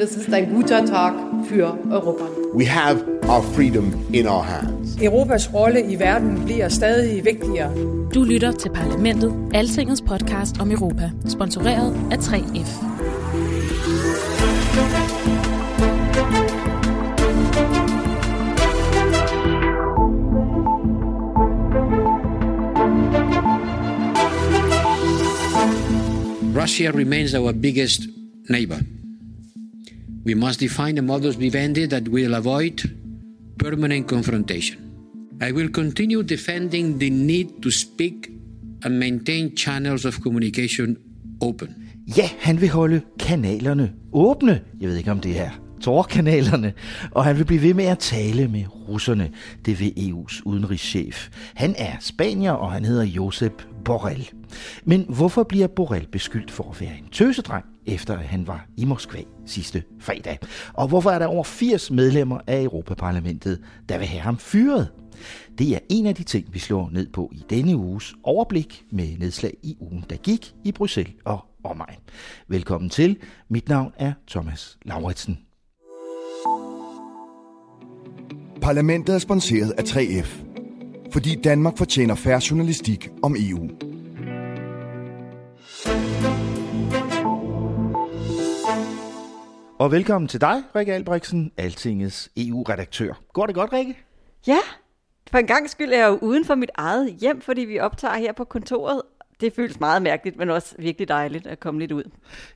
Und es ist ein guter Tag für Europa. We have our freedom in our hands. Europas rolle i verden bliver stadig vigtigere. Du lytter til Parlamentet, Altingets podcast om Europa, sponsoreret af 3F. Russia remains our biggest neighbor. We must define a modus vivendi that will avoid permanent confrontation. I will continue defending the need to speak and maintain channels of communication open. Ja, han vil holde kanalerne åbne. Jeg ved ikke, om det er Tor-kanalerne, og han vil blive ved med at tale med russerne, det vil EU's udenrigschef. Han er spanier, og han hedder Josep Borrell. Men hvorfor bliver Borrell beskyldt for at være en tøsedreng, efter at han var i Moskva sidste fredag? Og hvorfor er der over 80 medlemmer af Europaparlamentet, der vil have ham fyret? Det er en af de ting, vi slår ned på i denne uges overblik med nedslag i ugen, der gik i Bruxelles og omegn. Velkommen til. Mit navn er Thomas Lauritsen. Parlamentet er sponsoreret af 3F, fordi Danmark fortjener færre journalistik om EU. Og velkommen til dig, Rikke Albrechtsen, Altingets EU-redaktør. Går det godt, Rikke? Ja, for en gang skyld er jeg jo uden for mit eget hjem, fordi vi optager her på kontoret. Det føles meget mærkeligt, men også virkelig dejligt at komme lidt ud.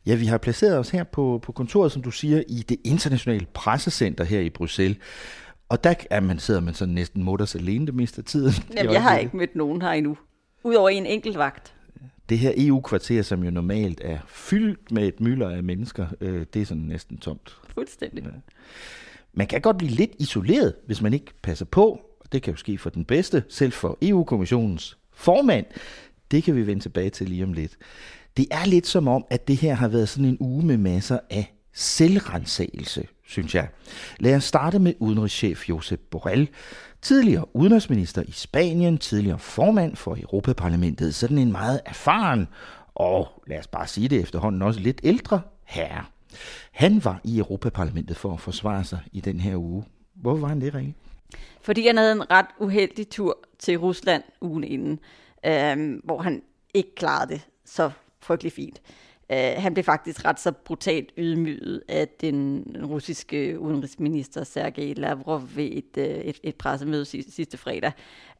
Ja, vi har placeret os her på, på kontoret, som du siger, i det internationale pressecenter her i Bruxelles. Og der er man, sidder man sådan næsten mutters alene det meste af tiden. Jamen, jeg har ikke mødt nogen her endnu. Udover en enkelt vagt. Det her EU-kvarter, som jo normalt er fyldt med et mylder af mennesker, øh, det er sådan næsten tomt. Fuldstændig. Ja. Man kan godt blive lidt isoleret, hvis man ikke passer på. Det kan jo ske for den bedste, selv for EU-kommissionens formand. Det kan vi vende tilbage til lige om lidt. Det er lidt som om, at det her har været sådan en uge med masser af selvrensagelse, synes jeg. Lad os starte med udenrigschef Josep Borrell, tidligere udenrigsminister i Spanien, tidligere formand for Europaparlamentet, sådan en meget erfaren og, lad os bare sige det efterhånden, også lidt ældre herre. Han var i Europaparlamentet for at forsvare sig i den her uge. Hvorfor var han det, Rikke? Fordi han havde en ret uheldig tur til Rusland ugen inden, øh, hvor han ikke klarede det så frygtelig fint. Uh, han blev faktisk ret så brutalt ydmyget af den russiske udenrigsminister Sergej Lavrov ved et, uh, et, et pressemøde sidste, sidste fredag.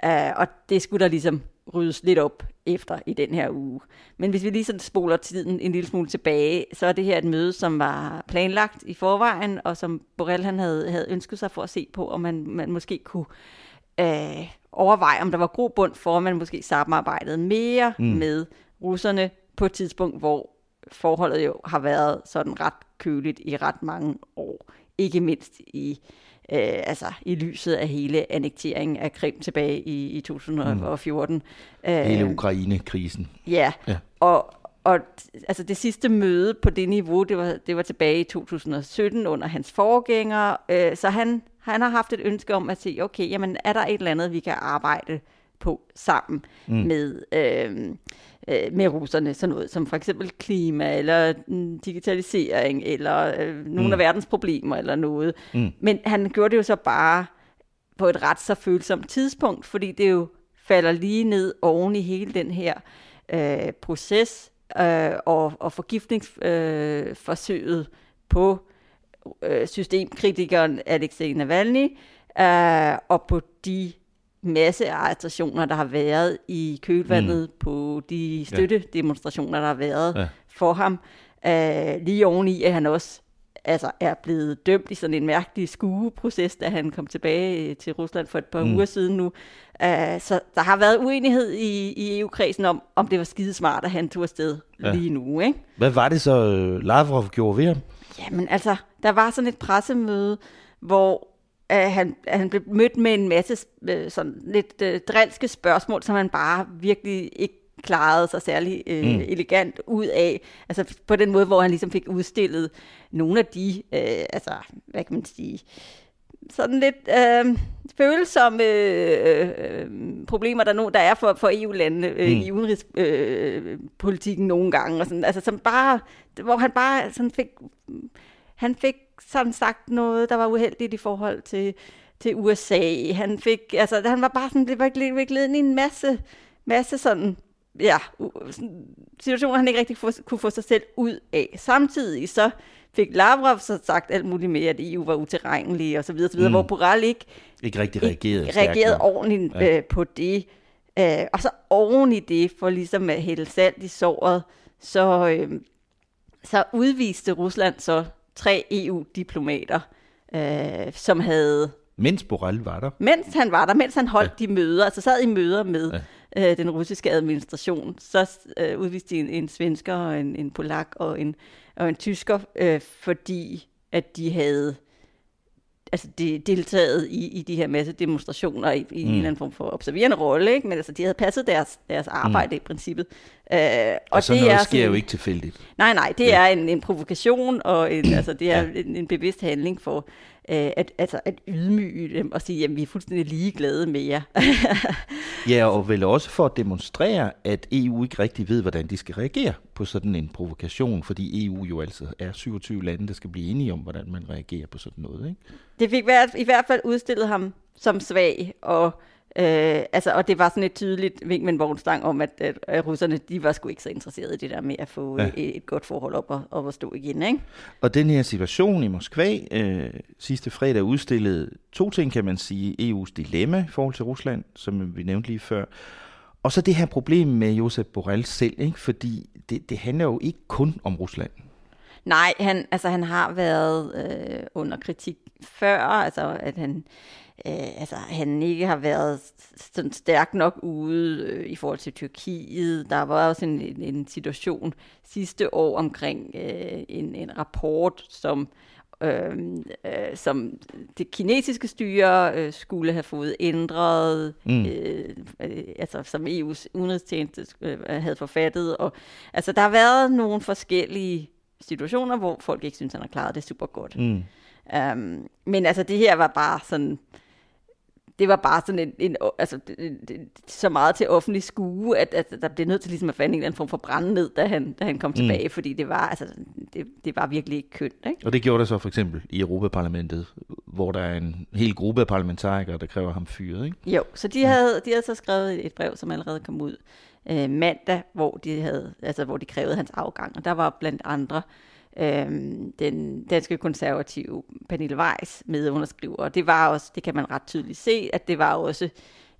Uh, og det skulle der ligesom ryddes lidt op efter i den her uge. Men hvis vi lige sådan spoler tiden en lille smule tilbage, så er det her et møde, som var planlagt i forvejen, og som Borrell han havde, havde ønsket sig for at se på, om man, man måske kunne uh, overveje, om der var god bund for, at man måske samarbejdede mere mm. med russerne på et tidspunkt, hvor forholdet jo har været sådan ret køligt i ret mange år. Ikke mindst i, øh, altså, i lyset af hele annekteringen af Krim tilbage i, i 2014. Mm. Hele Ukraine-krisen. Ja, ja. og, og altså det sidste møde på det niveau, det var, det var tilbage i 2017 under hans forgænger, øh, så han, han har haft et ønske om at se, okay, jamen er der et eller andet, vi kan arbejde på sammen mm. med... Øh, med russerne, sådan noget som for eksempel klima, eller digitalisering, eller øh, nogle mm. af verdens problemer, eller noget. Mm. Men han gjorde det jo så bare på et ret så følsomt tidspunkt, fordi det jo falder lige ned oven i hele den her øh, proces øh, og, og forgiftningsforsøget øh, på øh, systemkritikeren Alexei Navalny, øh, og på de masse arrestationer, der har været i kølvandet mm. på de støttedemonstrationer, der har været ja. for ham. Uh, lige oveni, at han også altså er blevet dømt i sådan en mærkelig skueproces, da han kom tilbage øh, til Rusland for et par mm. uger siden nu. Uh, så der har været uenighed i, i EU-kredsen om, om det var skidesmart, at han tog afsted ja. lige nu. Ikke? Hvad var det så, øh, Lavrov gjorde ved ham? Jamen altså, der var sådan et pressemøde, hvor uh, han, han blev mødt med en masse uh, sådan lidt uh, drilske spørgsmål, som han bare virkelig ikke klarede sig særlig øh, mm. elegant ud af. Altså på den måde, hvor han ligesom fik udstillet nogle af de, øh, altså hvad kan man sige, sådan lidt øh, følsomme øh, øh, problemer, der, nu, der er for, for EU-landene øh, mm. i udenrigspolitikken øh, nogle gange. Og sådan, altså, som bare, hvor han bare sådan fik, han fik sådan sagt noget, der var uheldigt i forhold til, til USA. Han fik, altså han var bare sådan, det var ikke i en masse, masse sådan ja, situationer, han ikke rigtig kunne få sig selv ud af. Samtidig så fik Lavrov så sagt alt muligt med, at EU var uterrenelig og så videre, så videre mm. hvor Borrell ikke, ikke rigtig reagerede, ikke reagerede ordentligt ja. øh, på det. Øh, og så oven i det, for ligesom at hælde salt i såret, så, øh, så udviste Rusland så tre EU-diplomater, øh, som havde... Mens Borrell var der? Mens han var der, mens han holdt ja. de møder, altså sad i møder med ja øh, den russiske administration, så øh, udviste de en, en svensker, og en, en polak og en, og en tysker, øh, fordi at de havde altså de, deltaget i, i de her masse demonstrationer i, i mm. en eller anden form for observerende rolle, ikke? men altså de havde passet deres, deres arbejde mm. i princippet. Øh, og, og så det noget er sker sådan, jo ikke tilfældigt. Nej, nej, det ja. er en, en provokation, og en, altså, det er ja. en, en bevidst handling for øh, at, altså, at ydmyge dem og sige, at vi er fuldstændig ligeglade med jer. ja, og vel også for at demonstrere, at EU ikke rigtig ved, hvordan de skal reagere på sådan en provokation, fordi EU jo altså er 27 lande, der skal blive enige om, hvordan man reagerer på sådan noget. Ikke? Det fik i hvert fald udstillet ham som svag og Øh, altså, og det var sådan et tydeligt vink med en vognstang om, at, at, at russerne, de var sgu ikke så interesserede i det der med at få ja. et, et godt forhold op og, og at stå igen. Ikke? Og den her situation i Moskva øh, sidste fredag udstillede to ting, kan man sige. EU's dilemma i forhold til Rusland, som vi nævnte lige før. Og så det her problem med Josep Borrell selv, ikke? fordi det, det handler jo ikke kun om Rusland. Nej, han, altså, han har været øh, under kritik før, altså at han øh, altså, han ikke har været sådan stærk nok ude øh, i forhold til Tyrkiet. Der var også en, en, en situation sidste år omkring øh, en, en rapport, som øh, øh, som det kinesiske styre øh, skulle have fået ændret, mm. øh, øh, altså som EU's udenrigstjeneste øh, havde forfattet. Og, altså der har været nogle forskellige situationer, hvor folk ikke synes, han har klaret det super godt. Mm. Um, men altså det her var bare sådan det var bare sådan en, en altså, så meget til offentlig skue, at, at der blev nødt til ligesom at finde en eller anden form for brænde ned, da han, da han kom mm. tilbage, fordi det var, altså, det, det var virkelig ikke kønt. Ikke? Og det gjorde det så for eksempel i Europaparlamentet, hvor der er en hel gruppe af parlamentarikere, der kræver ham fyret, ikke? Jo, så de havde, de havde så skrevet et brev, som allerede kom ud øh, mandag, hvor de, havde, altså, hvor de krævede hans afgang, og der var blandt andre øhm, den danske konservative Pernille Weiss med underskriver. Og det var også, det kan man ret tydeligt se, at det var også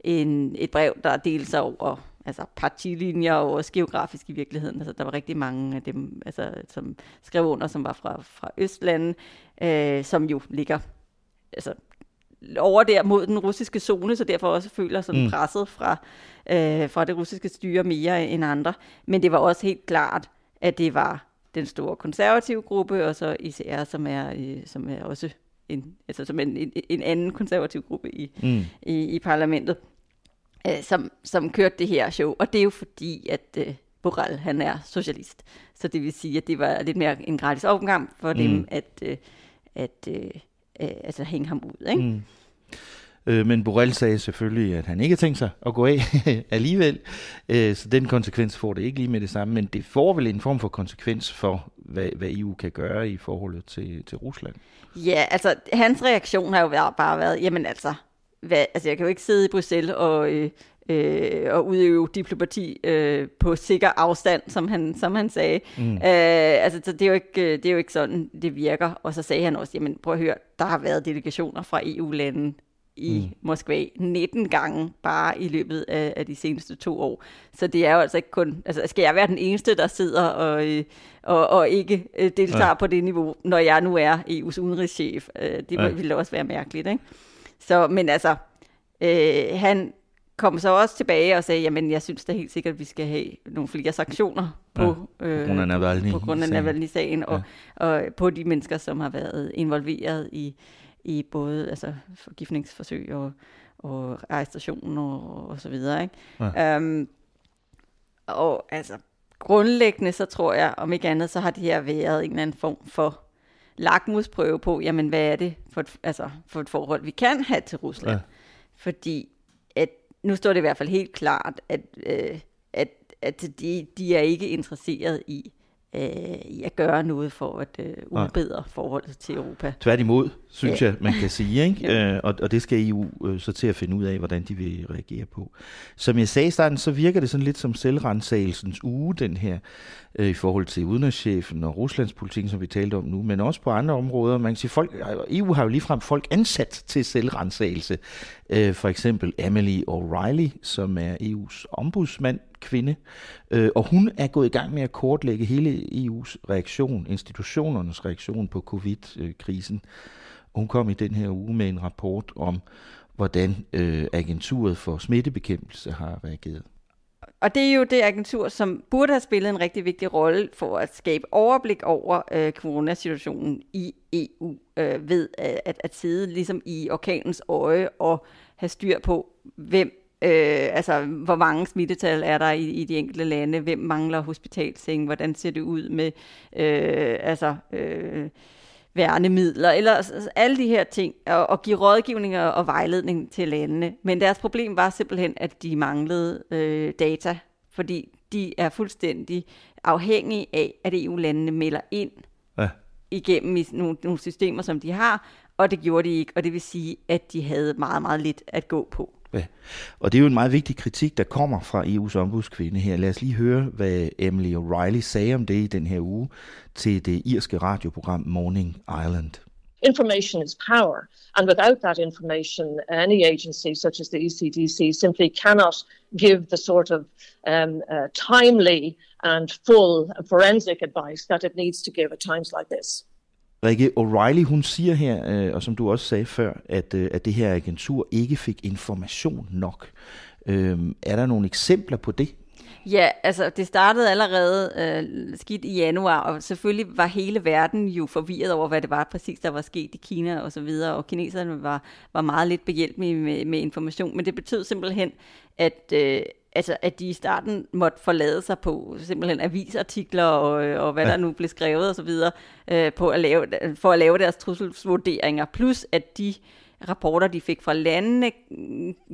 en, et brev, der delte sig over altså partilinjer og også geografisk i virkeligheden. Altså, der var rigtig mange af dem, altså, som skrev under, som var fra, fra Østlandet, øh, som jo ligger altså, over der mod den russiske zone, så derfor også føler sig mm. presset fra, øh, fra det russiske styre mere end andre. Men det var også helt klart, at det var den store konservative gruppe, og så ICR, som er, øh, som er også en, altså som en, en, en anden konservativ gruppe i, mm. i, i parlamentet, øh, som, som kørte det her show. Og det er jo fordi, at øh, Borrell, han er socialist. Så det vil sige, at det var lidt mere en gratis omgang for mm. dem, at, øh, at øh, øh, altså hænge ham ud. Ikke? Mm. Øh, men Borrell sagde selvfølgelig, at han ikke tænkt sig at gå af alligevel, øh, så den konsekvens får det ikke lige med det samme, men det får vel en form for konsekvens for, hvad, hvad EU kan gøre i forholdet til, til Rusland. Ja, altså hans reaktion har jo bare været, jamen altså, hvad, altså jeg kan jo ikke sidde i Bruxelles og, øh, øh, og udøve diplomati øh, på sikker afstand, som han, som han sagde. Mm. Øh, altså, det er, jo ikke, det er jo ikke sådan, det virker. Og så sagde han også, jamen prøv at høre, der har været delegationer fra EU-lande i mm. Moskva 19 gange bare i løbet af, af de seneste to år. Så det er jo altså ikke kun, altså skal jeg være den eneste, der sidder og, øh, og, og ikke øh, deltager ja. på det niveau, når jeg nu er EU's udenrigschef. Øh, det ja. ville også være mærkeligt, ikke? Så, men altså, øh, han kom så også tilbage og sagde, jamen jeg synes da helt sikkert, at vi skal have nogle flere sanktioner på, ja, på grund af Navalny, på grund af Navalny-sagen, og, ja. og på de mennesker, som har været involveret i, i både altså, forgiftningsforsøg og, og arrestation og, og så videre. Ikke? Ja. Um, og altså, grundlæggende så tror jeg, om ikke andet, så har det her været en eller anden form for lakmusprøve på, jamen hvad er det for et, altså, for et forhold, vi kan have til Rusland. Ja. Fordi at nu står det i hvert fald helt klart, at, øh, at, at de, de er ikke interesseret i, øh, i at gøre noget for at øh, udbedre forholdet til Europa. Tværtimod, synes ja. jeg, man kan sige. Ikke? øh, og, og det skal EU øh, så til at finde ud af, hvordan de vil reagere på. Som jeg sagde i starten, så virker det sådan lidt som selvrensagelsens uge, den her, øh, i forhold til udenrigschefen og Ruslands politik, som vi talte om nu, men også på andre områder. Man kan sige, folk, EU har jo ligefrem folk ansat til selvrensagelse. Øh, for eksempel Emily O'Reilly, som er EU's ombudsmand, kvinde, øh, og hun er gået i gang med at kortlægge hele EU's reaktion, institutionernes reaktion på covid-krisen. Hun kom i den her uge med en rapport om, hvordan øh, agenturet for smittebekæmpelse har reageret. Og det er jo det agentur, som burde have spillet en rigtig vigtig rolle for at skabe overblik over øh, coronasituationen i EU, øh, ved øh, at, at sidde ligesom i orkanens øje og have styr på, hvem Øh, altså, hvor mange smittetal er der i, i de enkelte lande? Hvem mangler hospitalseng? Hvordan ser det ud med øh, altså, øh, værnemidler? Eller alle de her ting. Og, og give rådgivning og vejledning til landene. Men deres problem var simpelthen, at de manglede øh, data. Fordi de er fuldstændig afhængige af, at EU-landene melder ind ja. igennem i nogle, nogle systemer, som de har. Og det gjorde de ikke. Og det vil sige, at de havde meget, meget lidt at gå på. Ja. Og det er jo en meget vigtig kritik, der kommer fra EU's ombudskvinde her. Lad os lige høre, hvad Emily O'Reilly sagde om det i den her uge til det irske radioprogram Morning Island. Information is power, and without that information, any agency such as the ECDC simply cannot give the sort of um, uh, timely and full forensic advice that it needs to give at times like this. Rikke O'Reilly, hun siger her, øh, og som du også sagde før, at, øh, at det her agentur ikke fik information nok. Øh, er der nogle eksempler på det? Ja, altså det startede allerede øh, skidt i januar, og selvfølgelig var hele verden jo forvirret over, hvad det var præcis, der var sket i Kina og så videre, og kineserne var, var meget lidt behjælpelige med, med information, men det betød simpelthen, at, øh, altså, at de i starten måtte forlade sig på simpelthen avisartikler og, og hvad ja. der nu blev skrevet og så videre, øh, på at lave, for at lave deres trusselsvurderinger, plus at de rapporter, de fik fra landene,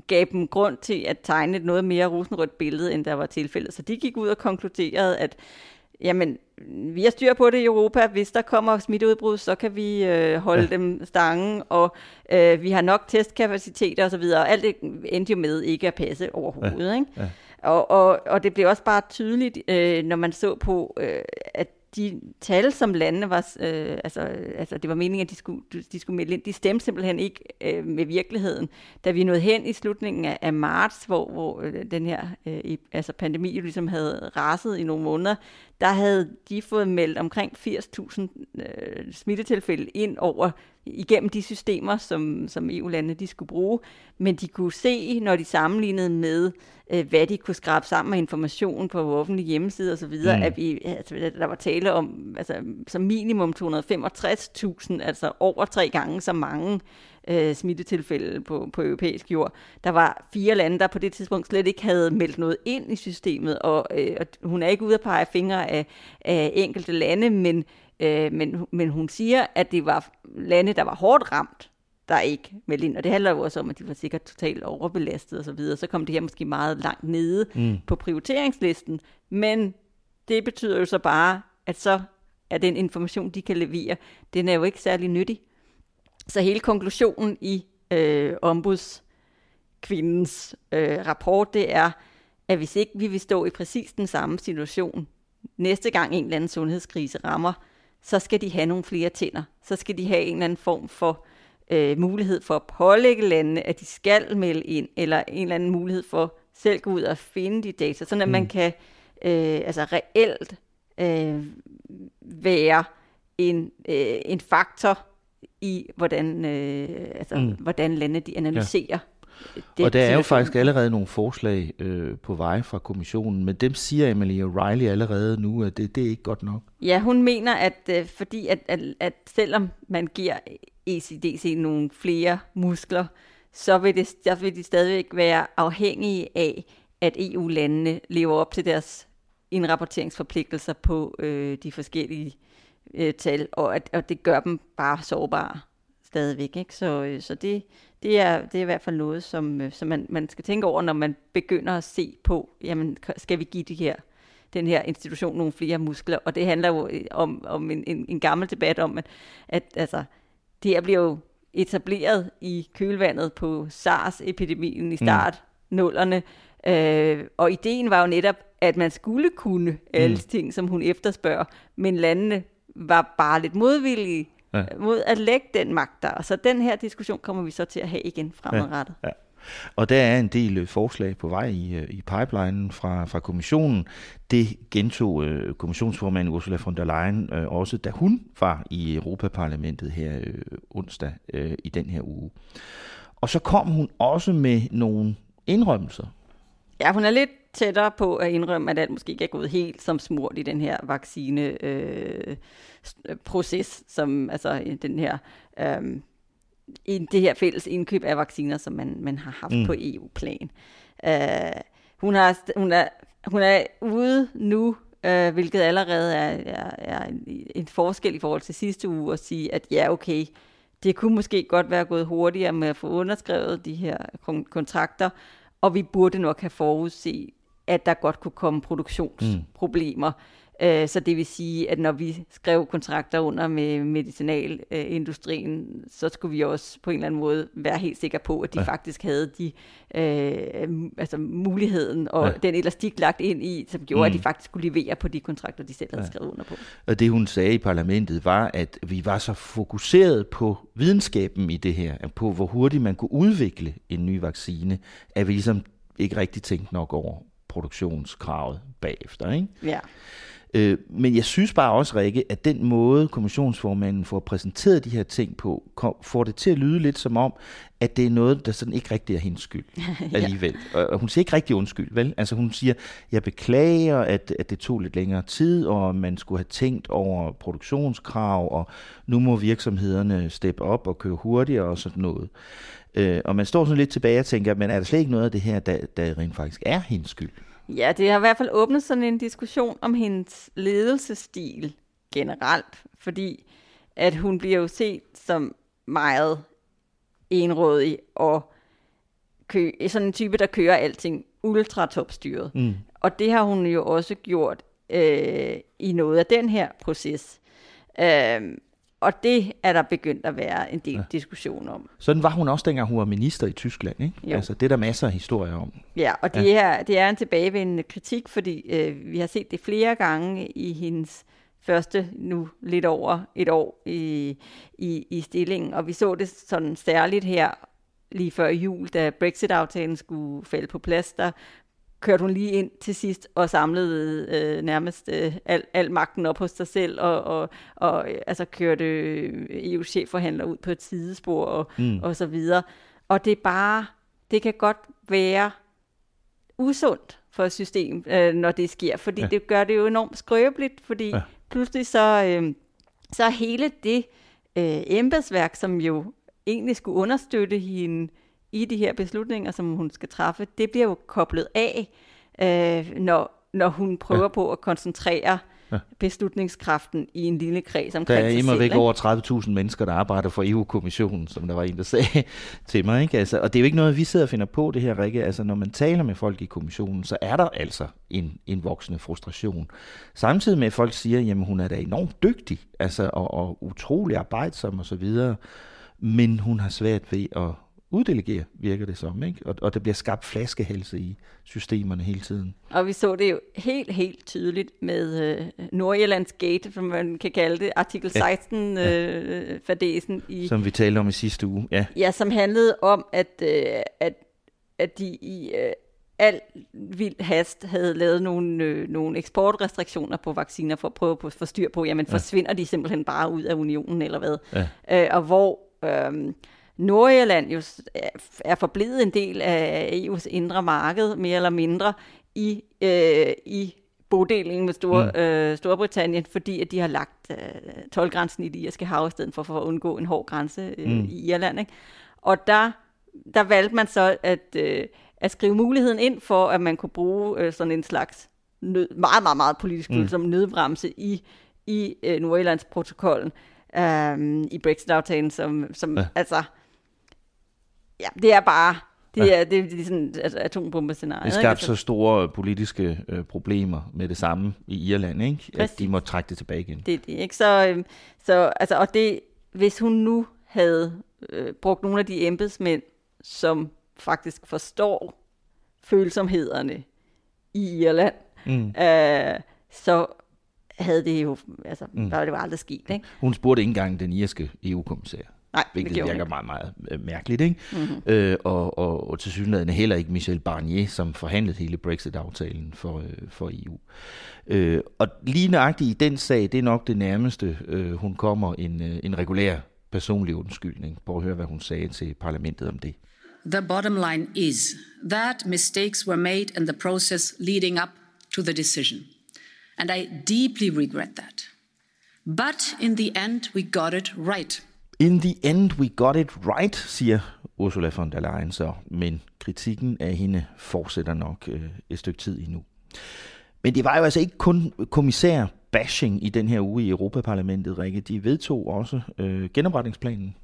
gav dem grund til at tegne et noget mere rosenrødt billede, end der var tilfældet. Så de gik ud og konkluderede, at jamen, vi har styr på det i Europa. Hvis der kommer smitteudbrud, så kan vi øh, holde ja. dem stangen, og øh, vi har nok testkapaciteter osv. Alt det endte jo med ikke at passe overhovedet. Ja. Ikke? Ja. Og, og, og det blev også bare tydeligt, øh, når man så på, øh, at de tal, som landene var, øh, altså, altså det var meningen, at de skulle, de skulle melde ind, de stemte simpelthen ikke øh, med virkeligheden. Da vi nåede hen i slutningen af, af marts, hvor, hvor øh, den her øh, altså pandemi jo ligesom havde raset i nogle måneder, der havde de fået meldt omkring 80.000 øh, smittetilfælde ind over igennem de systemer, som, som EU-landene de skulle bruge, men de kunne se, når de sammenlignede med, øh, hvad de kunne skrabe sammen af information på offentlige hjemmesider osv., mm. at vi, altså, der var tale om altså, som minimum 265.000, altså over tre gange så mange øh, smittetilfælde på, på europæisk jord. Der var fire lande, der på det tidspunkt slet ikke havde meldt noget ind i systemet, og, øh, og hun er ikke ude at pege fingre af, af enkelte lande, men, øh, men, men hun siger, at det var lande, der var hårdt ramt, der ikke meldte ind. Og det handler jo også om, at de var sikkert totalt overbelastet og så videre. Så kom det her måske meget langt nede mm. på prioriteringslisten. Men det betyder jo så bare, at så er den information, de kan levere, den er jo ikke særlig nyttig. Så hele konklusionen i øh, ombudskvindens øh, rapport, det er, at hvis ikke vi vil stå i præcis den samme situation, næste gang en eller anden sundhedskrise rammer, så skal de have nogle flere tænder. Så skal de have en eller anden form for øh, mulighed for at pålægge landene, at de skal melde ind, eller en eller anden mulighed for selv gå ud og finde de data, sådan at mm. man kan øh, altså reelt øh, være en, øh, en faktor i, hvordan, øh, altså, mm. hvordan landene de analyserer ja. Det og der er jo faktisk allerede nogle forslag øh, på vej fra kommissionen, men dem siger Emily O'Reilly allerede nu, at det, det er ikke godt nok. Ja, hun mener, at øh, fordi at, at, at selvom man giver ECDC nogle flere muskler, så vil, det, så vil de stadigvæk være afhængige af, at EU-landene lever op til deres indrapporteringsforpligtelser på øh, de forskellige øh, tal, og, at, og det gør dem bare sårbare stadigvæk. Ikke? Så, øh, så det, det, er, det er i hvert fald noget, som, øh, som man, man skal tænke over, når man begynder at se på, jamen, skal vi give de her, den her institution nogle flere muskler? Og det handler jo øh, om, om en, en, en gammel debat om, at, at altså, det her bliver jo etableret i kølvandet på SARS-epidemien i mm. start mm. nullerne, øh, og ideen var jo netop, at man skulle kunne alle mm. ting, som hun efterspørger, men landene var bare lidt modvillige ja. mod at lægge den magt der. Og så den her diskussion kommer vi så til at have igen fremadrettet. Ja. Ja. Og der er en del øh, forslag på vej i, øh, i pipelinen fra, fra kommissionen. Det gentog uh, kommissionsformand Ursula von der Leyen uh, også, da hun var i Europaparlamentet her uh, onsdag uh, i den her uge. Og så kom hun også med nogle indrømmelser. Ja, hun er lidt tættere på at indrømme, at alt måske ikke er gået helt som smurt i den her vaccine øh, proces, som altså den her øh, det her fælles indkøb af vacciner, som man, man har haft mm. på EU-plan. Øh, hun, har, hun, er, hun er ude nu, øh, hvilket allerede er, er, er en, en forskel i forhold til sidste uge, at sige, at ja, okay, det kunne måske godt være gået hurtigere med at få underskrevet de her kontrakter, og vi burde nok have forudset at der godt kunne komme produktionsproblemer. Mm. Så det vil sige, at når vi skrev kontrakter under med medicinalindustrien, så skulle vi også på en eller anden måde være helt sikre på, at de ja. faktisk havde de øh, altså muligheden og ja. den elastik lagt ind i, som gjorde, mm. at de mm. faktisk kunne levere på de kontrakter, de selv havde ja. skrevet under på. Og det hun sagde i parlamentet var, at vi var så fokuseret på videnskaben i det her, på hvor hurtigt man kunne udvikle en ny vaccine, at vi ligesom ikke rigtig tænkte nok over produktionskravet bagefter. Ikke? Ja. Øh, men jeg synes bare også, Rikke, at den måde, kommissionsformanden får præsenteret de her ting på, kom, får det til at lyde lidt som om, at det er noget, der sådan ikke rigtig er hendes skyld alligevel. ja. Og hun siger ikke rigtig undskyld, vel? Altså hun siger, jeg beklager, at, at det tog lidt længere tid, og man skulle have tænkt over produktionskrav, og nu må virksomhederne steppe op og køre hurtigere og sådan noget. Øh, og man står sådan lidt tilbage og tænker, men er der slet ikke noget af det her, der, der rent faktisk er hendes skyld? Ja, det har i hvert fald åbnet sådan en diskussion om hendes ledelsesstil generelt, fordi at hun bliver jo set som meget enrådig og kø, sådan en type, der kører alting ultra topstyret. Mm. Og det har hun jo også gjort øh, i noget af den her proces. Øh, og det er der begyndt at være en del ja. diskussion om. Sådan var hun også, dengang hun var minister i Tyskland, ikke? Jo. Altså, det er der masser af historier om. Ja, og det, ja. Er, det er en tilbagevendende kritik, fordi øh, vi har set det flere gange i hendes første, nu lidt over et år i, i, i stillingen, og vi så det sådan særligt her lige før jul, da Brexit-aftalen skulle falde på plads, der kørte hun lige ind til sidst og samlede øh, nærmest øh, al, al magten op hos sig selv og, og, og øh, altså kørte øh, EU-chefforhandler ud på et sidespor og, mm. og så videre. Og det er bare, det kan godt være usundt for et system, øh, når det sker, fordi ja. det gør det jo enormt skrøbeligt, fordi ja. pludselig så, øh, så hele det øh, embedsværk, som jo egentlig skulle understøtte hende i de her beslutninger, som hun skal træffe, det bliver jo koblet af, øh, når, når hun prøver ja. på at koncentrere ja. beslutningskraften i en lille kreds omkring Der er væk over 30.000 mennesker, der arbejder for EU-kommissionen, som der var en, der sagde til mig. Ikke? Altså, og det er jo ikke noget, vi sidder og finder på, det her, Rikke. Altså, når man taler med folk i kommissionen, så er der altså en, en voksende frustration. Samtidig med, at folk siger, at hun er da enormt dygtig, altså, og, og utrolig arbejdsom osv., men hun har svært ved at uddelegere, virker det som, ikke? Og, og der bliver skabt flaskehalse i systemerne hele tiden. Og vi så det jo helt, helt tydeligt med øh, Nordjyllands Gate, som man kan kalde det, artikel 16 ja. øh, fadesen i... Som vi talte om i sidste uge, ja. Ja, som handlede om, at, øh, at, at de i øh, al vild hast havde lavet nogle, øh, nogle eksportrestriktioner på vacciner for at prøve at få styr på, jamen ja. forsvinder de simpelthen bare ud af unionen eller hvad? Ja. Øh, og hvor... Øh, Nordjylland jo er forblevet en del af EU's indre marked, mere eller mindre, i, øh, i bodelingen med Stor, mm. øh, Storbritannien, fordi at de har lagt øh, tolvgrænsen i det irske hav, i stedet for, for at undgå en hård grænse øh, mm. i Irland. Ikke? Og der, der valgte man så at, øh, at skrive muligheden ind for, at man kunne bruge øh, sådan en slags nød, meget, meget, meget politisk mm. som nødbremse i, i øh, Nordjyllandsprotokollen øh, i Brexit-aftalen, som, som ja. altså ja, det er bare, det ja. er, det, det er sådan altså, atombombescenarie. Det skabte altså. så store politiske øh, problemer med det samme i Irland, ikke? Præcis. at de må trække det tilbage igen. Det er det, ikke? Så, øh, så altså, og det, hvis hun nu havde øh, brugt nogle af de embedsmænd, som faktisk forstår følsomhederne i Irland, mm. øh, så havde det jo, altså, mm. var det jo aldrig sket. Ikke? Hun spurgte ikke engang den irske EU-kommissær. Nej, hvilket det virker meget, meget øh, mærkeligt. Ikke? Mm-hmm. Øh, og, og, og til synligheden heller ikke Michel Barnier, som forhandlede hele Brexit-aftalen for, øh, for EU. Øh, og lige nøjagtigt i den sag, det er nok det nærmeste, øh, hun kommer en, øh, en regulær personlig undskyldning. Prøv at høre, hvad hun sagde til parlamentet om det. The bottom line is that mistakes were made in the process leading up to the decision. And I deeply regret that. But in the end, we got it right. In the end, we got it right, siger Ursula von der Leyen så, men kritikken af hende fortsætter nok øh, et stykke tid endnu. Men det var jo altså ikke kun kommissær bashing i den her uge i Europaparlamentet, Rikke. De vedtog også øh, genopretningsplanen.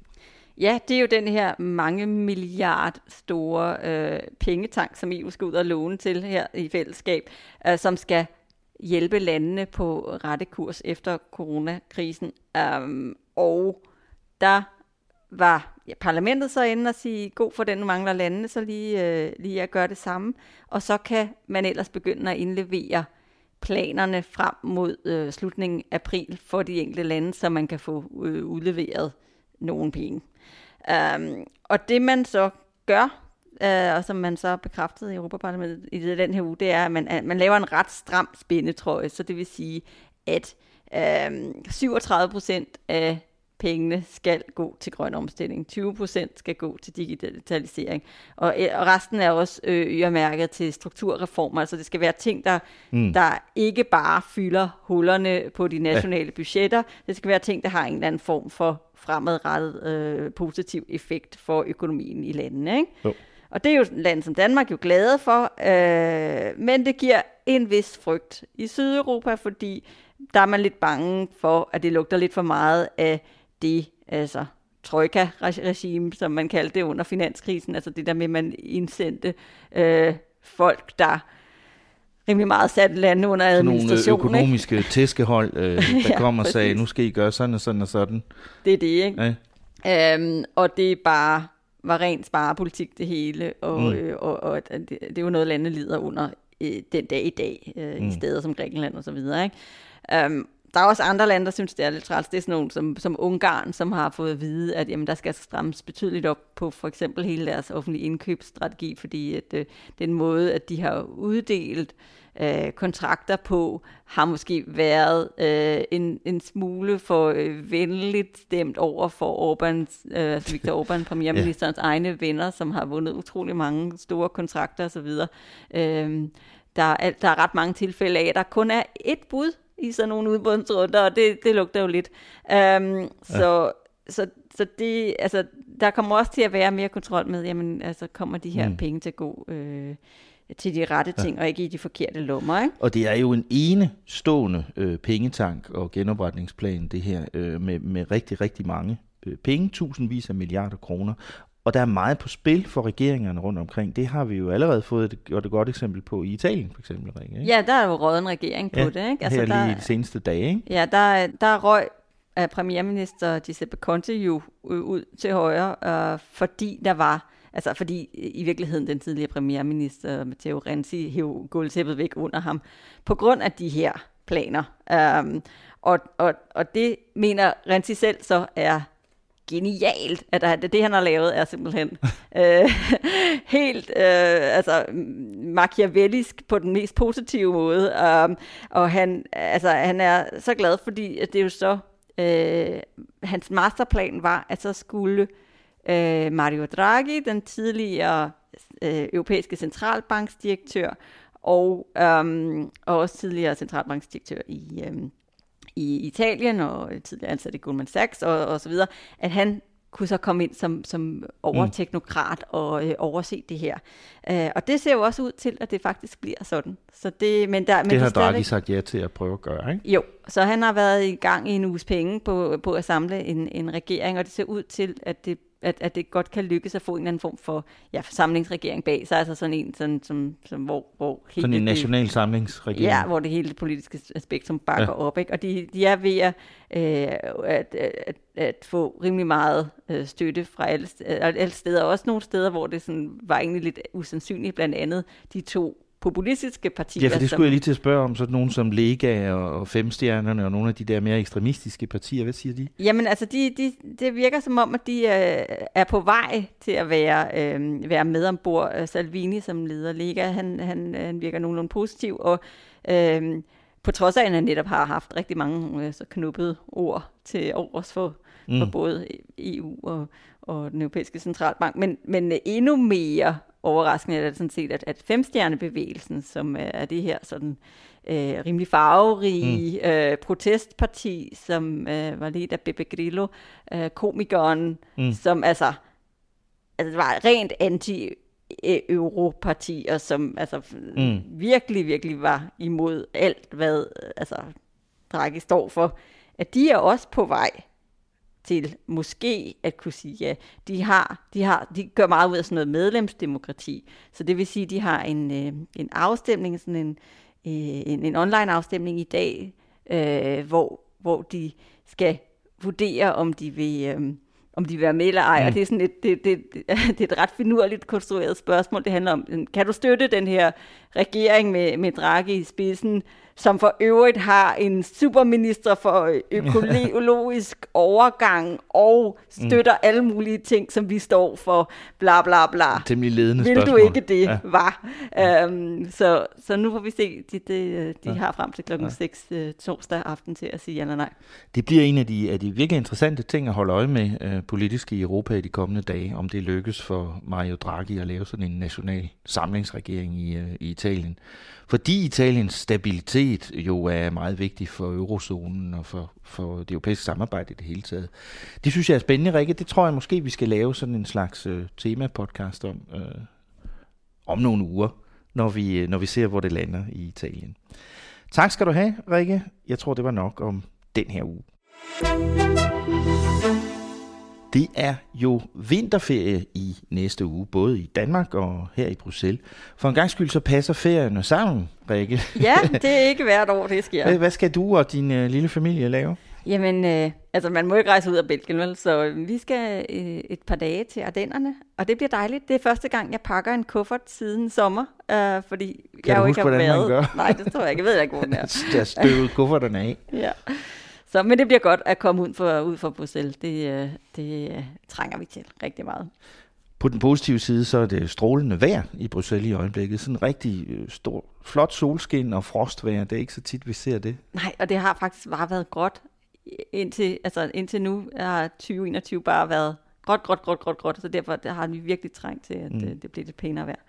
Ja, det er jo den her mange milliard store øh, pengetank, som EU skal ud og låne til her i fællesskab, øh, som skal hjælpe landene på rette kurs efter coronakrisen. Um, og der var ja, parlamentet så inde og sige, god for den, nu mangler landene, så lige, øh, lige at gøre det samme. Og så kan man ellers begynde at indlevere planerne frem mod øh, slutningen af april for de enkelte lande, så man kan få øh, udleveret nogle penge. Um, og det man så gør, øh, og som man så bekræftede i Europaparlamentet i den her uge, det er, at man, at man laver en ret stram spændetrøje, så det vil sige, at øh, 37 procent af pengene skal gå til grøn omstilling. 20% skal gå til digitalisering. Og, og resten er også øh, øremærket til strukturreformer. Altså det skal være ting, der, mm. der ikke bare fylder hullerne på de nationale ja. budgetter. Det skal være ting, der har en eller anden form for fremadrettet øh, positiv effekt for økonomien i landene. Ikke? Jo. Og det er jo et land som Danmark jo glade for, øh, men det giver en vis frygt i Sydeuropa, fordi der er man lidt bange for, at det lugter lidt for meget af det altså trojka-regime, som man kaldte det under finanskrisen, altså det der med, at man indsendte øh, folk, der rimelig meget sat landet under administration. Nogle økonomiske ikke? tæskehold, øh, der ja, kommer og sagde, nu skal I gøre sådan og sådan og sådan. Det er det, ikke? Ja. Øhm, og det er bare var rent sparepolitik det hele, og, mm. øh, og, og det, det er jo noget, landet lider under øh, den dag i dag, øh, mm. i steder som Grækenland og så videre. Ikke? Um, der er også andre lande, der synes, det er lidt træls. Det er sådan nogle som, som Ungarn, som har fået at vide, at jamen, der skal strammes betydeligt op på for eksempel hele deres offentlige indkøbsstrategi, fordi at, øh, den måde, at de har uddelt øh, kontrakter på, har måske været øh, en, en smule for øh, venligt stemt over for Orbans, øh, altså Viktor Orbán, premierministerens ja. egne venner, som har vundet utrolig mange store kontrakter osv. Øh, der, er, der er ret mange tilfælde af, at der kun er et bud i sådan nogle udbundsrunder, og det, det lugter jo lidt. Um, ja. så, så, så det, altså, der kommer også til at være mere kontrol med, jamen, altså, kommer de her mm. penge til at gå øh, til de rette ting, ja. og ikke i de forkerte lommer. Ikke? Og det er jo en enestående øh, pengetank og genopretningsplan, det her, øh, med, med rigtig, rigtig mange øh, penge, tusindvis af milliarder kroner. Og der er meget på spil for regeringerne rundt omkring. Det har vi jo allerede fået et, et godt eksempel på i Italien, for eksempel. Ikke? Ja, der er jo råd en regering på ja, det. Ikke? Altså, her der, lige de seneste dage. Ikke? Ja, der, der røg af premierminister Giuseppe Conte jo ud til højre, øh, fordi der var Altså, fordi i virkeligheden den tidligere premierminister Matteo Renzi hæv gulvtæppet væk under ham, på grund af de her planer. Um, og, og, og det mener Renzi selv så er genialt, at det, det han har lavet er simpelthen øh, helt øh, altså machiavellisk på den mest positive måde. Um, og han, altså, han er så glad, fordi at det er jo så, øh, hans masterplan var, at så skulle øh, Mario Draghi, den tidligere øh, europæiske centralbanksdirektør, og, øhm, og også tidligere centralbanksdirektør i, øhm, i Italien, og tidligere ansat i Goldman Sachs og, og så videre, at han kunne så komme ind som, som overteknokrat og øh, overse det her. Øh, og det ser jo også ud til, at det faktisk bliver sådan. Så det, men der, men det har. Draghi sagt ja til at prøve at gøre, ikke? Jo, så han har været i gang i en uges penge på, på at samle en, en regering, og det ser ud til, at det at, at det godt kan lykkes at få en eller anden form for ja, samlingsregering bag sig, altså sådan en, sådan, som, som, hvor, hvor hele sådan en national samlingsregering. Ja, hvor det hele det politiske aspekt som bakker ja. op, ikke? og de, de er ved at, øh, at, at, at få rimelig meget øh, støtte fra alle, alle steder, også nogle steder, hvor det sådan, var egentlig lidt usandsynligt, blandt andet de to populistiske partier. Ja, for det skulle som, jeg lige til at spørge om, sådan nogen som Lega og Femstjernerne og nogle af de der mere ekstremistiske partier. Hvad siger de? Jamen altså, de, de, det virker som om, at de øh, er på vej til at være, øh, være med ombord. Øh, Salvini, som leder Lega, han, han, han virker nogenlunde positiv, og øh, på trods af, at han netop har haft rigtig mange øh, så knuppede ord til overs for, mm. for både EU og, og den europæiske centralbank, men, men endnu mere overraskende er det sådan set, at, at femstjernebevægelsen, som er det her sådan øh, rimelig farverige mm. øh, protestparti, som øh, var ledt af Beppe Grillo, øh, komikeren, mm. som altså, altså var rent anti europarti, og som altså mm. virkelig, virkelig var imod alt, hvad altså, Draghi står for, at de er også på vej til måske at kunne sige, ja, de har, de har, de gør meget ud af sådan noget medlemsdemokrati. Så det vil sige, at de har en, øh, en afstemning, sådan en, øh, en, en online afstemning i dag, øh, hvor, hvor de skal vurdere, om de vil, øh, om de vil være med eller ej. Mm. Og det er, sådan et, det, det, det er et ret finurligt konstrueret spørgsmål. Det handler om, kan du støtte den her regering med, med Draghi i spidsen, som for øvrigt har en superminister for økologisk overgang og støtter mm. alle mulige ting, som vi står for, bla bla bla. Temmelig ledende Vil spørgsmål. du ikke det, ja. var? Ja. Um, så, så nu får vi se, de, de, de ja. har frem til klokken ja. 6 uh, øh, torsdag aften til at sige ja eller nej. Det bliver en af de, af de virkelig interessante ting at holde øje med uh, politisk i Europa i de kommende dage, om det lykkes for Mario Draghi at lave sådan en national samlingsregering i, uh, i Italien. Italien. Fordi Italiens stabilitet jo er meget vigtig for eurozonen og for, for det europæiske samarbejde i det hele taget. Det synes jeg er spændende, Rikke. Det tror jeg måske, vi skal lave sådan en slags øh, tema-podcast om, øh, om nogle uger, når vi, øh, når vi ser, hvor det lander i Italien. Tak skal du have, Rikke. Jeg tror, det var nok om den her uge. Det er jo vinterferie i næste uge, både i Danmark og her i Bruxelles. For en gang skyld så passer ferierne sammen, Rikke. Ja, det er ikke hvert år, det sker. Hvad skal du og din øh, lille familie lave? Jamen, øh, altså man må ikke rejse ud af Belgien, vel? så vi skal øh, et par dage til Ardennerne, og det bliver dejligt. Det er første gang, jeg pakker en kuffert siden sommer, øh, fordi kan jeg jo huske, ikke har været... Nej, det tror jeg ikke. Jeg ved ikke, hvor den er. der er støvet kufferterne af. ja. Så, men det bliver godt at komme ud for, ud for Bruxelles. Det, øh, det øh, trænger vi til rigtig meget. På den positive side, så er det strålende vejr i Bruxelles i øjeblikket. Sådan en rigtig øh, stor, flot solskin og frostvejr. Det er ikke så tit, vi ser det. Nej, og det har faktisk bare været godt. Indtil, altså, indtil nu har 2021 bare været godt, godt, godt, godt, godt. Så derfor der har vi virkelig trængt til, at mm. det, det bliver lidt pænere vejr.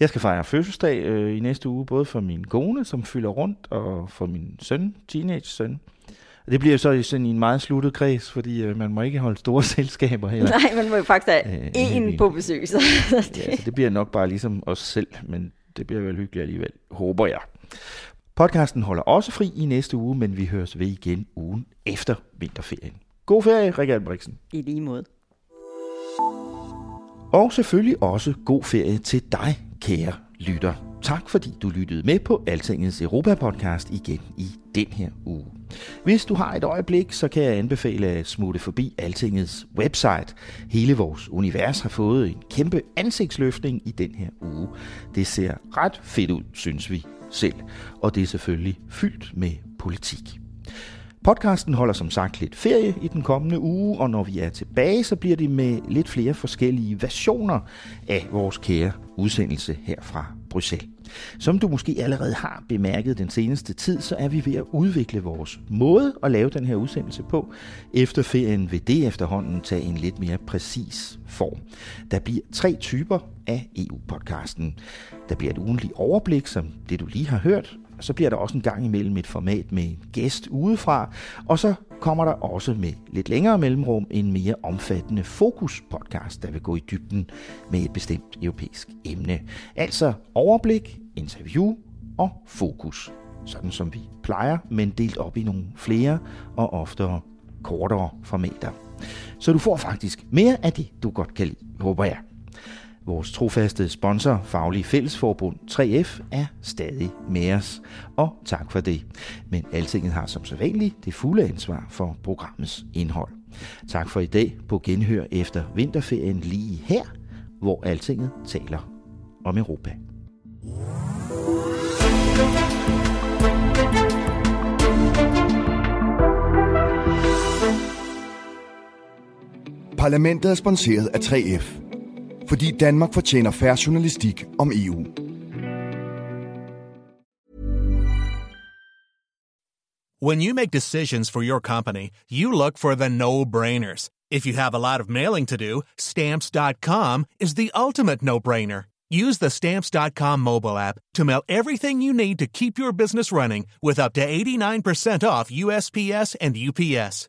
Jeg skal fejre fødselsdag øh, i næste uge, både for min kone, som fylder rundt, og for min søn, teenage-søn. Det bliver så sådan i en meget sluttet kreds, fordi øh, man må ikke holde store selskaber heller. Nej, man må jo faktisk have øh, én på besøg. Så det. Ja, så det bliver nok bare ligesom os selv, men det bliver vel hyggeligt alligevel, håber jeg. Podcasten holder også fri i næste uge, men vi høres ved igen ugen efter vinterferien. God ferie, Rikke Albrigtsen. I lige måde. Og selvfølgelig også god ferie til dig, kære lytter. Tak fordi du lyttede med på Altingets Europa-podcast igen i den her uge. Hvis du har et øjeblik, så kan jeg anbefale at smutte forbi Altingets website. Hele vores univers har fået en kæmpe ansigtsløftning i den her uge. Det ser ret fedt ud, synes vi selv. Og det er selvfølgelig fyldt med politik. Podcasten holder som sagt lidt ferie i den kommende uge, og når vi er tilbage, så bliver det med lidt flere forskellige versioner af vores kære udsendelse her fra Bruxelles. Som du måske allerede har bemærket den seneste tid, så er vi ved at udvikle vores måde at lave den her udsendelse på. Efter ferien vil det efterhånden tage en lidt mere præcis form. Der bliver tre typer af EU-podcasten. Der bliver et ugentligt overblik, som det du lige har hørt, så bliver der også en gang imellem et format med en gæst udefra, og så kommer der også med lidt længere mellemrum en mere omfattende fokus-podcast, der vil gå i dybden med et bestemt europæisk emne. Altså overblik, interview og fokus. Sådan som vi plejer, men delt op i nogle flere og oftere kortere formater. Så du får faktisk mere af det, du godt kan lide, håber jeg. Vores trofaste sponsor, Faglige Fællesforbund 3F, er stadig med os. Og tak for det. Men Altinget har som sædvanligt det fulde ansvar for programmets indhold. Tak for i dag på genhør efter vinterferien lige her, hvor Altinget taler om Europa. Parlamentet er sponsoreret af 3F fordi Danmark fortjener færre journalistik om EU. When you make decisions for your company, you look for the no-brainers. If you have a lot of mailing to do, stamps.com is the ultimate no-brainer. Use the stamps.com mobile app to mail everything you need to keep your business running with up to 89% off USPS and UPS.